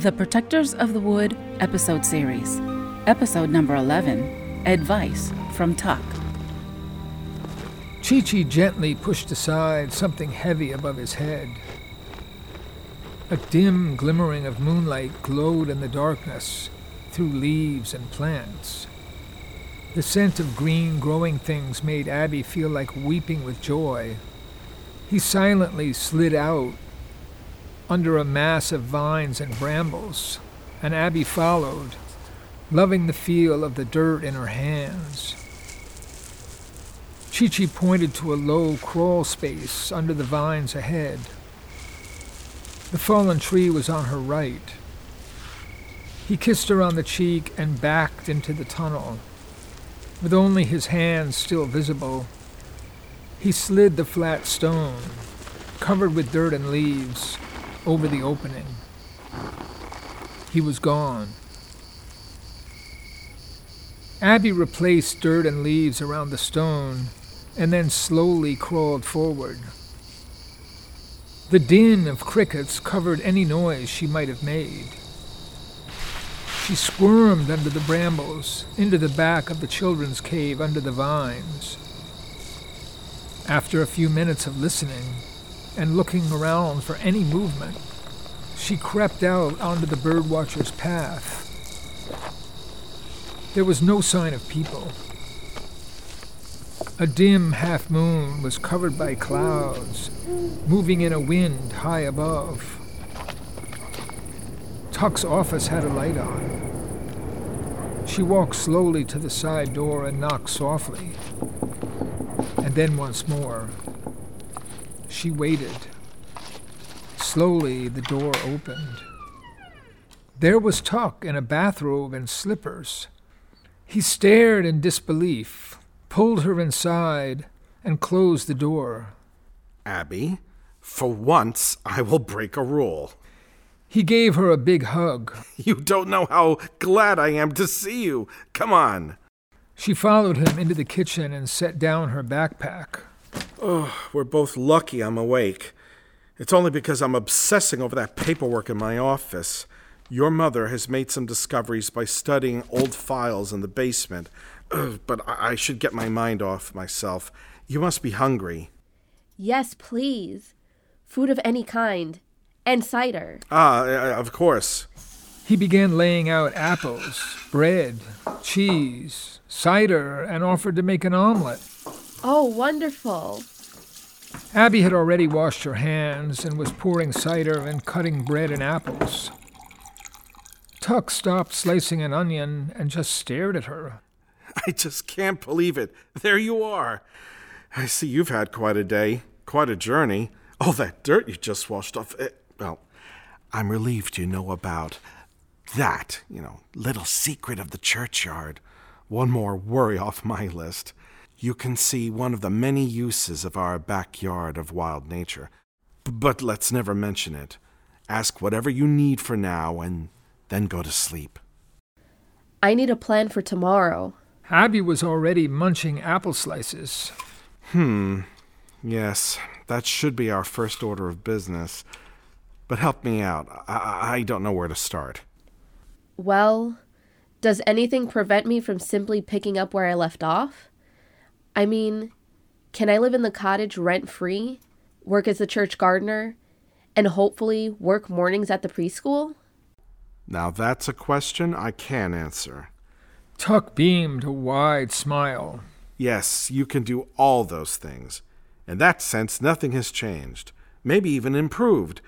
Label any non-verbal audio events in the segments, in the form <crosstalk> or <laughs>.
The Protectors of the Wood episode series, episode number 11 Advice from Tuck. Chi Chi gently pushed aside something heavy above his head. A dim glimmering of moonlight glowed in the darkness through leaves and plants. The scent of green growing things made Abby feel like weeping with joy. He silently slid out under a mass of vines and brambles, and Abby followed, loving the feel of the dirt in her hands. Chi Chi pointed to a low crawl space under the vines ahead. The fallen tree was on her right. He kissed her on the cheek and backed into the tunnel. With only his hands still visible, he slid the flat stone, covered with dirt and leaves, over the opening. He was gone. Abby replaced dirt and leaves around the stone and then slowly crawled forward. The din of crickets covered any noise she might have made. She squirmed under the brambles, into the back of the children's cave under the vines. After a few minutes of listening, and looking around for any movement, she crept out onto the birdwatcher's path. There was no sign of people. A dim half moon was covered by clouds, moving in a wind high above. Tuck's office had a light on. She walked slowly to the side door and knocked softly. And then once more. She waited. Slowly, the door opened. There was Tuck in a bathrobe and slippers. He stared in disbelief, pulled her inside, and closed the door. Abby, for once I will break a rule. He gave her a big hug. <laughs> You don't know how glad I am to see you. Come on. She followed him into the kitchen and set down her backpack. Oh, we're both lucky I'm awake. It's only because I'm obsessing over that paperwork in my office. Your mother has made some discoveries by studying old files in the basement. Ugh, but I-, I should get my mind off myself. You must be hungry. Yes, please. Food of any kind. And cider. Ah, uh, of course. He began laying out apples, bread, cheese, cider, and offered to make an omelet. Oh, wonderful. Abby had already washed her hands and was pouring cider and cutting bread and apples. Tuck stopped slicing an onion and just stared at her. I just can't believe it. There you are. I see you've had quite a day, quite a journey. All that dirt you just washed off. It, well, I'm relieved you know about that, you know, little secret of the churchyard. One more worry off my list. You can see one of the many uses of our backyard of wild nature. B- but let's never mention it. Ask whatever you need for now and then go to sleep. I need a plan for tomorrow. Abby was already munching apple slices. Hmm. Yes, that should be our first order of business. But help me out. I, I don't know where to start. Well, does anything prevent me from simply picking up where I left off? I mean, can I live in the cottage rent free, work as a church gardener, and hopefully work mornings at the preschool? Now that's a question I can answer. Tuck beamed a wide smile. Yes, you can do all those things. In that sense, nothing has changed, maybe even improved.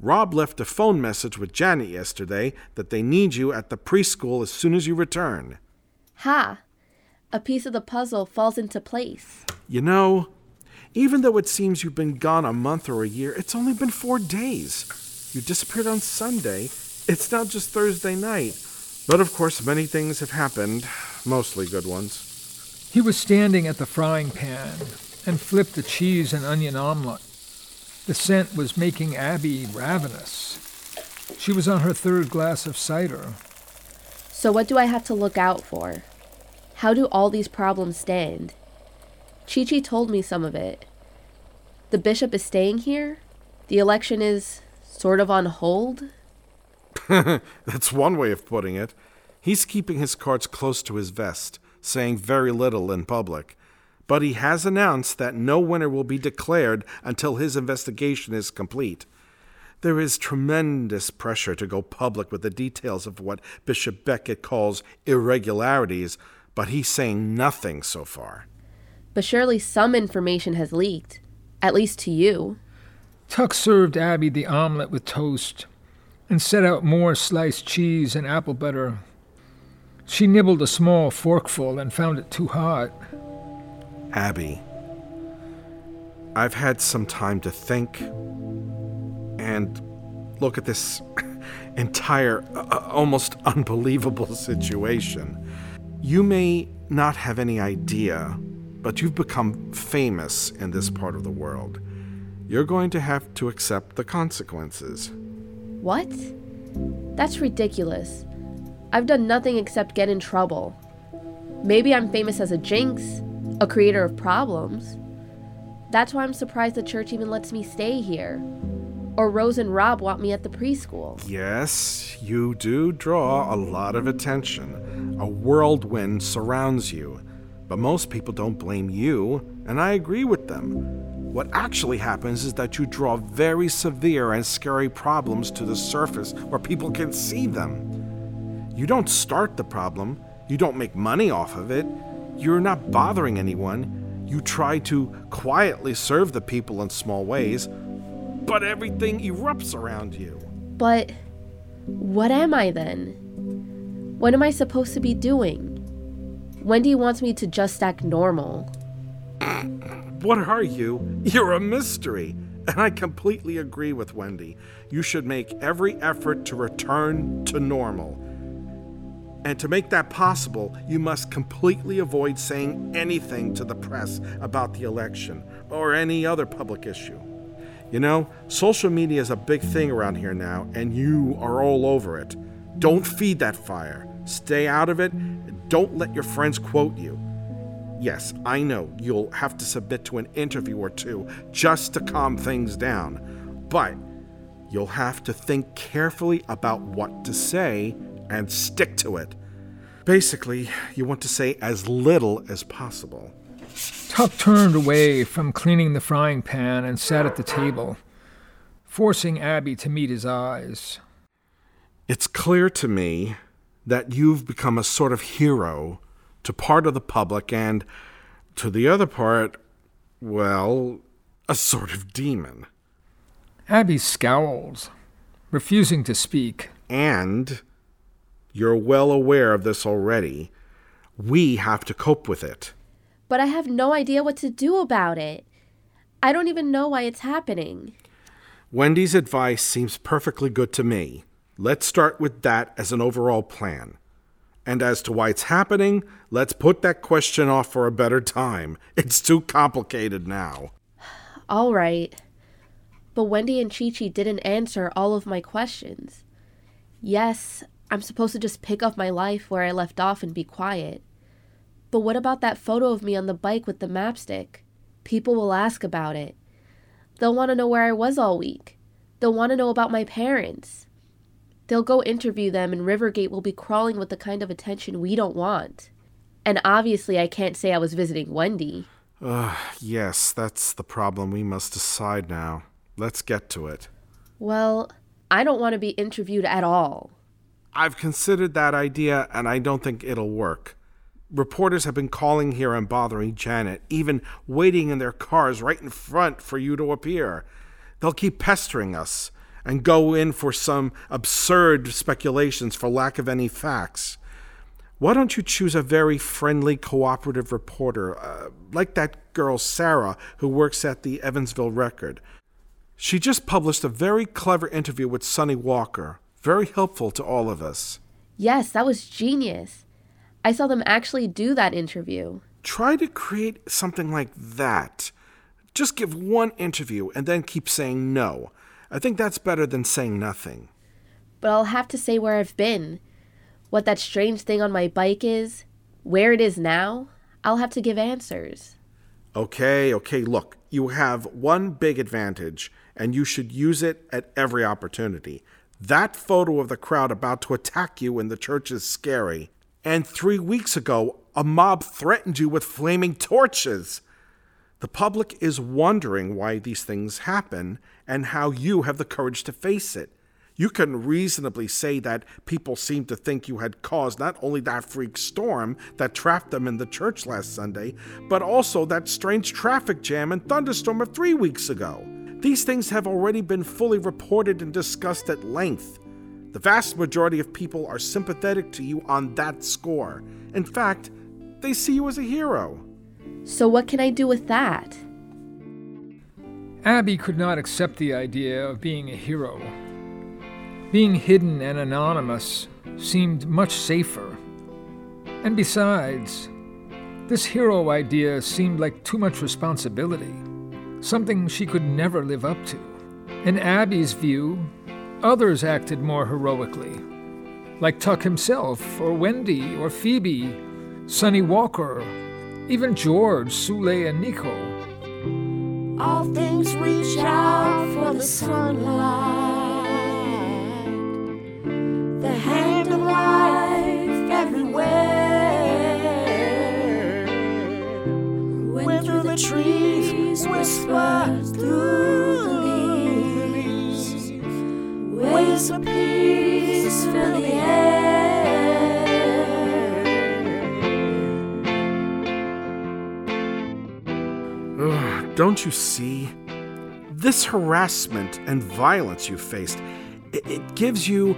Rob left a phone message with Janet yesterday that they need you at the preschool as soon as you return. Ha! A piece of the puzzle falls into place. You know, even though it seems you've been gone a month or a year, it's only been four days. You disappeared on Sunday. It's now just Thursday night. But of course, many things have happened, mostly good ones. He was standing at the frying pan and flipped a cheese and onion omelet. The scent was making Abby ravenous. She was on her third glass of cider. So, what do I have to look out for? How do all these problems stand? Chi Chi told me some of it. The bishop is staying here? The election is sort of on hold? <laughs> That's one way of putting it. He's keeping his cards close to his vest, saying very little in public. But he has announced that no winner will be declared until his investigation is complete. There is tremendous pressure to go public with the details of what Bishop Becket calls irregularities, but he's saying nothing so far. But surely some information has leaked, at least to you. Tuck served Abby the omelet with toast and set out more sliced cheese and apple butter. She nibbled a small forkful and found it too hot. Abby, I've had some time to think and look at this <laughs> entire, uh, almost unbelievable situation. You may not have any idea, but you've become famous in this part of the world. You're going to have to accept the consequences. What? That's ridiculous. I've done nothing except get in trouble. Maybe I'm famous as a jinx, a creator of problems. That's why I'm surprised the church even lets me stay here. Or Rose and Rob want me at the preschool. Yes, you do draw a lot of attention. A whirlwind surrounds you. But most people don't blame you, and I agree with them. What actually happens is that you draw very severe and scary problems to the surface where people can see them. You don't start the problem, you don't make money off of it, you're not bothering anyone. You try to quietly serve the people in small ways, but everything erupts around you. But what am I then? What am I supposed to be doing? Wendy wants me to just act normal. What are you? You're a mystery. And I completely agree with Wendy. You should make every effort to return to normal. And to make that possible, you must completely avoid saying anything to the press about the election or any other public issue. You know, social media is a big thing around here now, and you are all over it. Don't feed that fire. Stay out of it. Don't let your friends quote you. Yes, I know you'll have to submit to an interview or two just to calm things down, but you'll have to think carefully about what to say and stick to it. Basically, you want to say as little as possible. Tuck turned away from cleaning the frying pan and sat at the table, forcing Abby to meet his eyes. It's clear to me that you've become a sort of hero to part of the public and to the other part, well, a sort of demon. Abby scowls, refusing to speak. And you're well aware of this already. We have to cope with it. But I have no idea what to do about it. I don't even know why it's happening. Wendy's advice seems perfectly good to me. Let's start with that as an overall plan. And as to why it's happening, let's put that question off for a better time. It's too complicated now. <sighs> All right. But Wendy and Chi Chi didn't answer all of my questions. Yes, I'm supposed to just pick up my life where I left off and be quiet. But what about that photo of me on the bike with the mapstick? People will ask about it. They'll want to know where I was all week. They'll want to know about my parents. They'll go interview them, and Rivergate will be crawling with the kind of attention we don't want. And obviously, I can't say I was visiting Wendy. Uh, yes, that's the problem we must decide now. Let's get to it. Well, I don't want to be interviewed at all. I've considered that idea, and I don't think it'll work. Reporters have been calling here and bothering Janet, even waiting in their cars right in front for you to appear. They'll keep pestering us and go in for some absurd speculations for lack of any facts. Why don't you choose a very friendly, cooperative reporter, uh, like that girl Sarah who works at the Evansville Record? She just published a very clever interview with Sonny Walker, very helpful to all of us. Yes, that was genius. I saw them actually do that interview. Try to create something like that. Just give one interview and then keep saying no. I think that's better than saying nothing. But I'll have to say where I've been, what that strange thing on my bike is, where it is now. I'll have to give answers. Okay, okay, look, you have one big advantage, and you should use it at every opportunity. That photo of the crowd about to attack you in the church is scary. And three weeks ago, a mob threatened you with flaming torches. The public is wondering why these things happen and how you have the courage to face it. You can reasonably say that people seem to think you had caused not only that freak storm that trapped them in the church last Sunday, but also that strange traffic jam and thunderstorm of three weeks ago. These things have already been fully reported and discussed at length. The vast majority of people are sympathetic to you on that score. In fact, they see you as a hero. So, what can I do with that? Abby could not accept the idea of being a hero. Being hidden and anonymous seemed much safer. And besides, this hero idea seemed like too much responsibility, something she could never live up to. In Abby's view, others acted more heroically, like Tuck himself, or Wendy, or Phoebe, Sonny Walker, even George, Sule, and Nico. All things reach out for the sunlight. The hand of life everywhere. When through the trees whispers through Peace fill the air. Ugh, don't you see? This harassment and violence you faced, it, it gives you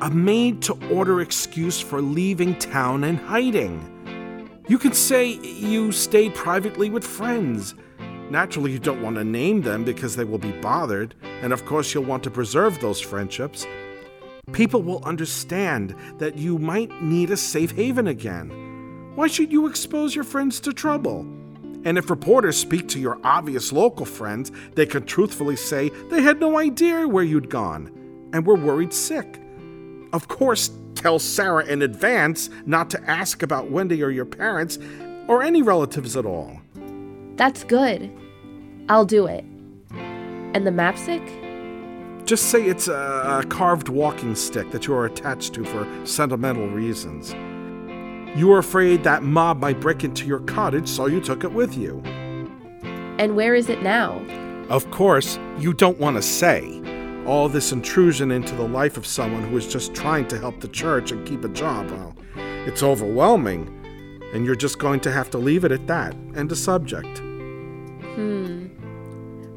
a made to order excuse for leaving town and hiding. You can say you stayed privately with friends. Naturally, you don't want to name them because they will be bothered, and of course, you'll want to preserve those friendships. People will understand that you might need a safe haven again. Why should you expose your friends to trouble? And if reporters speak to your obvious local friends, they can truthfully say they had no idea where you'd gone and were worried sick. Of course, tell Sarah in advance not to ask about Wendy or your parents or any relatives at all. That's good. I'll do it. And the mapstick? Just say it's a, a carved walking stick that you are attached to for sentimental reasons. You were afraid that mob might break into your cottage, so you took it with you. And where is it now? Of course, you don't want to say. All this intrusion into the life of someone who is just trying to help the church and keep a job, well, it's overwhelming. And you're just going to have to leave it at that. End of subject. Hmm.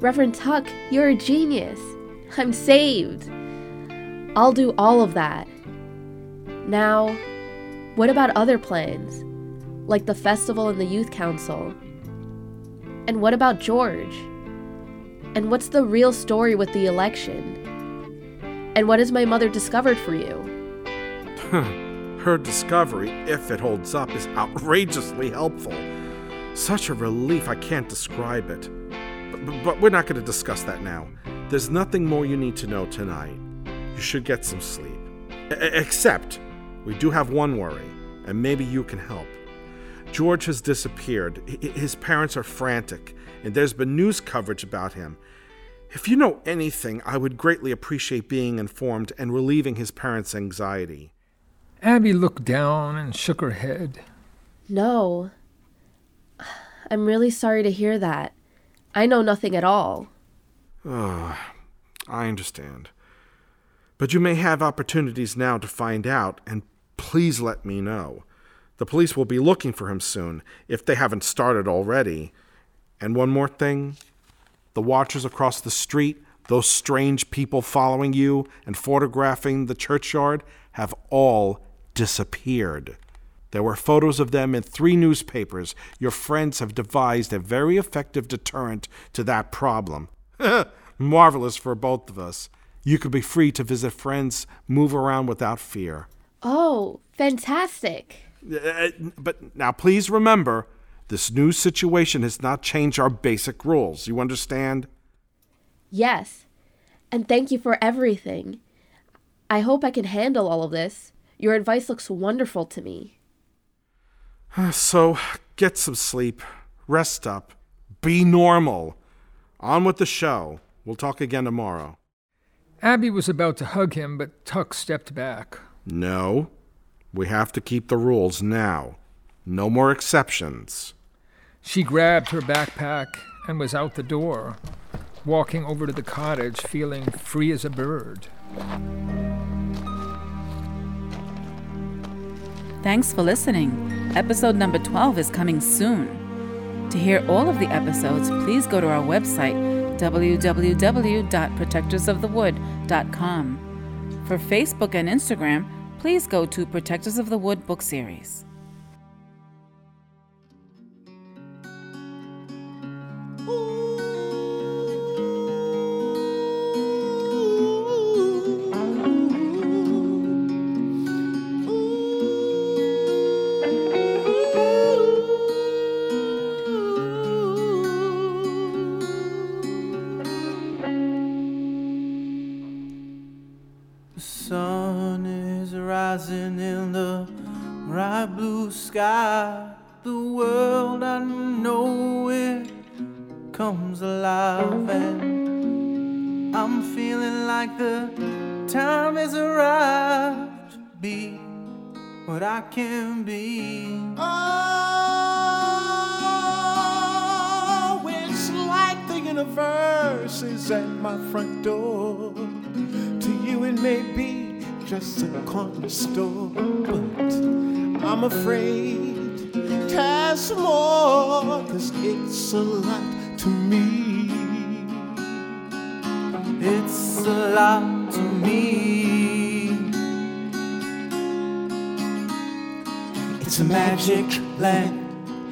Reverend Tuck, you're a genius. I'm saved. I'll do all of that. Now, what about other plans? Like the festival and the youth council? And what about George? And what's the real story with the election? And what has my mother discovered for you? Her discovery, if it holds up, is outrageously helpful. Such a relief, I can't describe it. But, but we're not going to discuss that now. There's nothing more you need to know tonight. You should get some sleep. E- except, we do have one worry, and maybe you can help. George has disappeared. His parents are frantic, and there's been news coverage about him. If you know anything, I would greatly appreciate being informed and relieving his parents' anxiety. Abby looked down and shook her head. No. I'm really sorry to hear that. I know nothing at all. Oh, I understand. But you may have opportunities now to find out, and please let me know. The police will be looking for him soon, if they haven't started already. And one more thing the watchers across the street, those strange people following you and photographing the churchyard, have all disappeared. There were photos of them in three newspapers. Your friends have devised a very effective deterrent to that problem. <laughs> Marvelous for both of us. You could be free to visit friends, move around without fear. Oh, fantastic. Uh, but now please remember this new situation has not changed our basic rules. You understand? Yes. And thank you for everything. I hope I can handle all of this. Your advice looks wonderful to me. <sighs> So, get some sleep, rest up, be normal. On with the show. We'll talk again tomorrow. Abby was about to hug him, but Tuck stepped back. No, we have to keep the rules now. No more exceptions. She grabbed her backpack and was out the door, walking over to the cottage feeling free as a bird. Thanks for listening. Episode number 12 is coming soon. To hear all of the episodes, please go to our website, www.protectorsofthewood.com. For Facebook and Instagram, please go to Protectors of the Wood Book Series. Rising in the bright blue sky. The world I know it comes alive, and I'm feeling like the time has arrived to be what I can be. Oh, it's like the universe is at my front door. To you, it may be just a corner store, but I'm afraid to ask more, cause it's a lot to me. It's a lot to me. It's a magic land,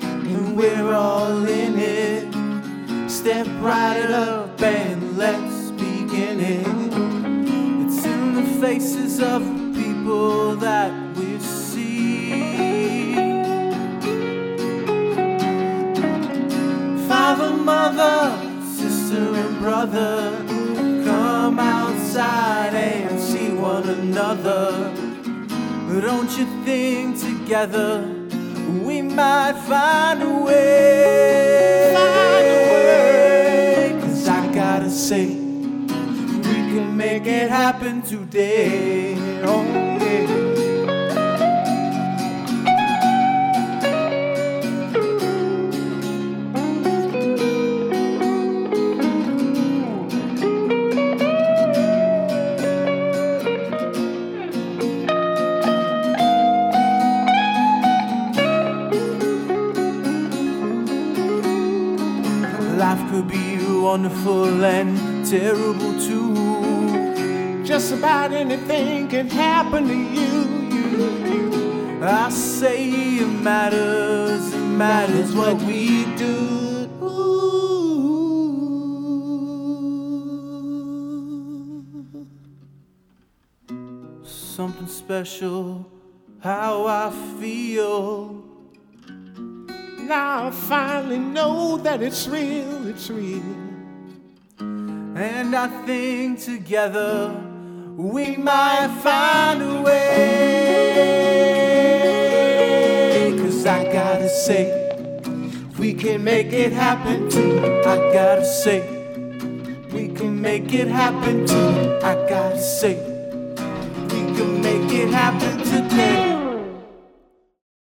and we're all in it. Step right up and let's begin it. Faces of the people that we see. Father, mother, sister, and brother, come outside and see one another. Don't you think together we might find a way? It happen today. Oh, yeah. Life could be wonderful and terrible. Anything can happen to you. you, you. I say it matters, it matters what we do. Something special, how I feel. Now I finally know that it's real, it's real. And I think together we might find a way. Cause I gotta say, we can make it happen too. I gotta say, we can make it happen too. I gotta say, we can make it happen today.